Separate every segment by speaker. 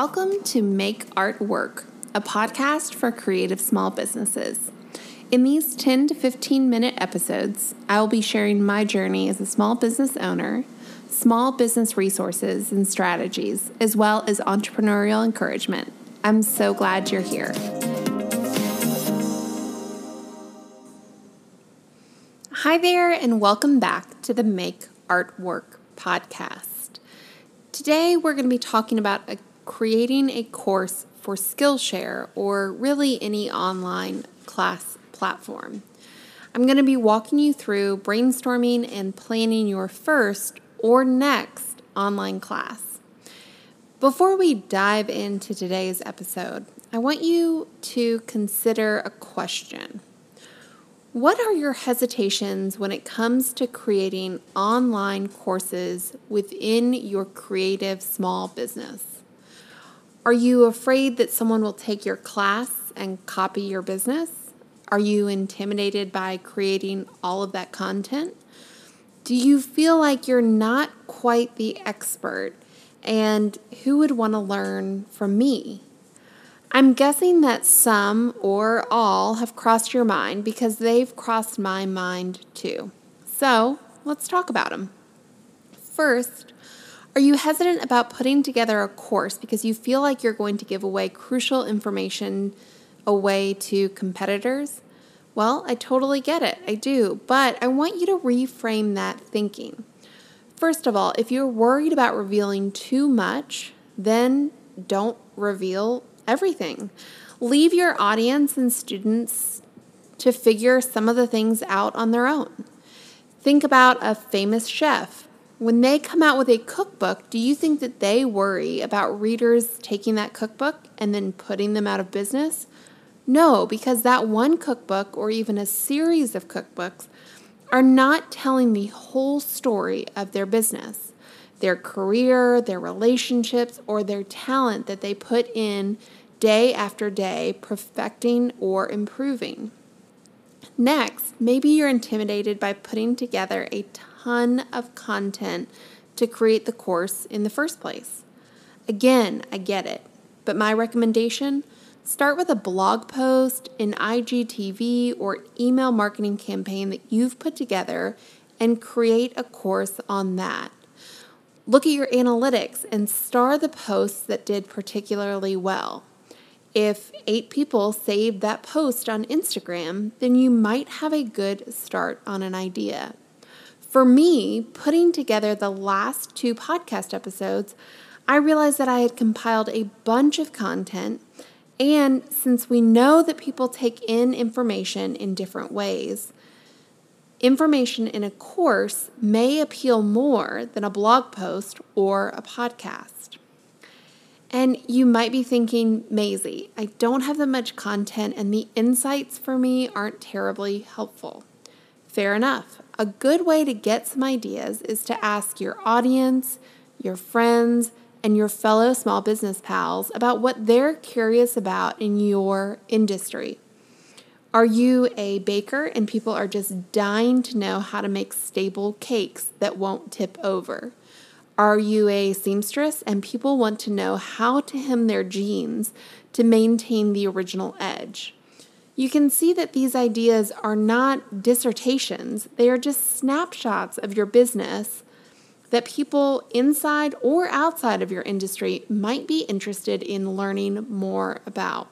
Speaker 1: Welcome to Make Art Work, a podcast for creative small businesses. In these 10 to 15 minute episodes, I will be sharing my journey as a small business owner, small business resources and strategies, as well as entrepreneurial encouragement. I'm so glad you're here. Hi there, and welcome back to the Make Art Work podcast. Today, we're going to be talking about a, creating a course for Skillshare or really any online class platform. I'm going to be walking you through brainstorming and planning your first or next online class. Before we dive into today's episode, I want you to consider a question. What are your hesitations when it comes to creating online courses within your creative small business? Are you afraid that someone will take your class and copy your business? Are you intimidated by creating all of that content? Do you feel like you're not quite the expert and who would want to learn from me? I'm guessing that some or all have crossed your mind because they've crossed my mind too. So let's talk about them. First, are you hesitant about putting together a course because you feel like you're going to give away crucial information away to competitors? Well, I totally get it. I do. But I want you to reframe that thinking. First of all, if you're worried about revealing too much, then don't reveal everything. Leave your audience and students to figure some of the things out on their own. Think about a famous chef. When they come out with a cookbook, do you think that they worry about readers taking that cookbook and then putting them out of business? No, because that one cookbook or even a series of cookbooks are not telling the whole story of their business, their career, their relationships, or their talent that they put in day after day, perfecting or improving. Next, maybe you're intimidated by putting together a ton of content to create the course in the first place. Again, I get it, but my recommendation start with a blog post, an IGTV, or email marketing campaign that you've put together and create a course on that. Look at your analytics and star the posts that did particularly well. If eight people saved that post on Instagram, then you might have a good start on an idea. For me, putting together the last two podcast episodes, I realized that I had compiled a bunch of content. And since we know that people take in information in different ways, information in a course may appeal more than a blog post or a podcast. And you might be thinking, Maisie, I don't have that much content and the insights for me aren't terribly helpful. Fair enough. A good way to get some ideas is to ask your audience, your friends, and your fellow small business pals about what they're curious about in your industry. Are you a baker and people are just dying to know how to make stable cakes that won't tip over? Are you a seamstress and people want to know how to hem their jeans to maintain the original edge? You can see that these ideas are not dissertations, they are just snapshots of your business that people inside or outside of your industry might be interested in learning more about.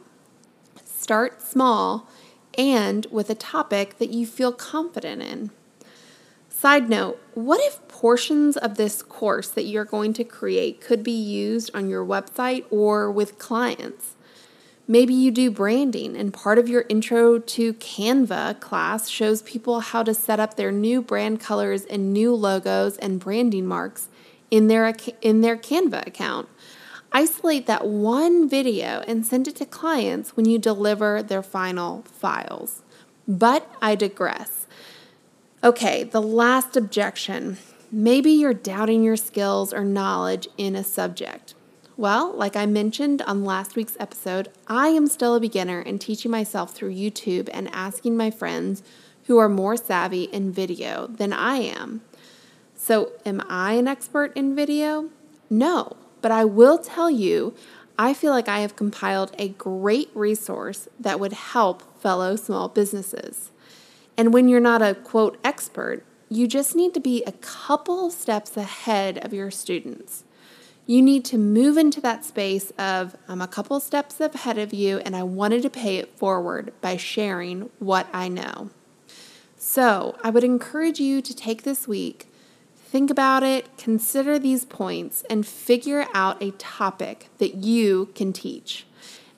Speaker 1: Start small and with a topic that you feel confident in. Side note, what if portions of this course that you're going to create could be used on your website or with clients? Maybe you do branding, and part of your intro to Canva class shows people how to set up their new brand colors and new logos and branding marks in their, in their Canva account. Isolate that one video and send it to clients when you deliver their final files. But I digress. Okay, the last objection. Maybe you're doubting your skills or knowledge in a subject. Well, like I mentioned on last week's episode, I am still a beginner and teaching myself through YouTube and asking my friends who are more savvy in video than I am. So, am I an expert in video? No, but I will tell you, I feel like I have compiled a great resource that would help fellow small businesses. And when you're not a quote expert, you just need to be a couple steps ahead of your students. You need to move into that space of, I'm a couple steps ahead of you, and I wanted to pay it forward by sharing what I know. So, I would encourage you to take this week, think about it, consider these points, and figure out a topic that you can teach.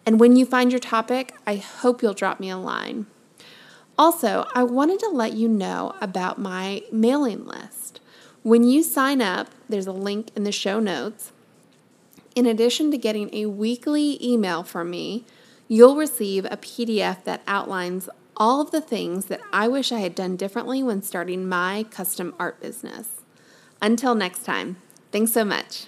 Speaker 1: And when you find your topic, I hope you'll drop me a line. Also, I wanted to let you know about my mailing list. When you sign up, there's a link in the show notes. In addition to getting a weekly email from me, you'll receive a PDF that outlines all of the things that I wish I had done differently when starting my custom art business. Until next time, thanks so much.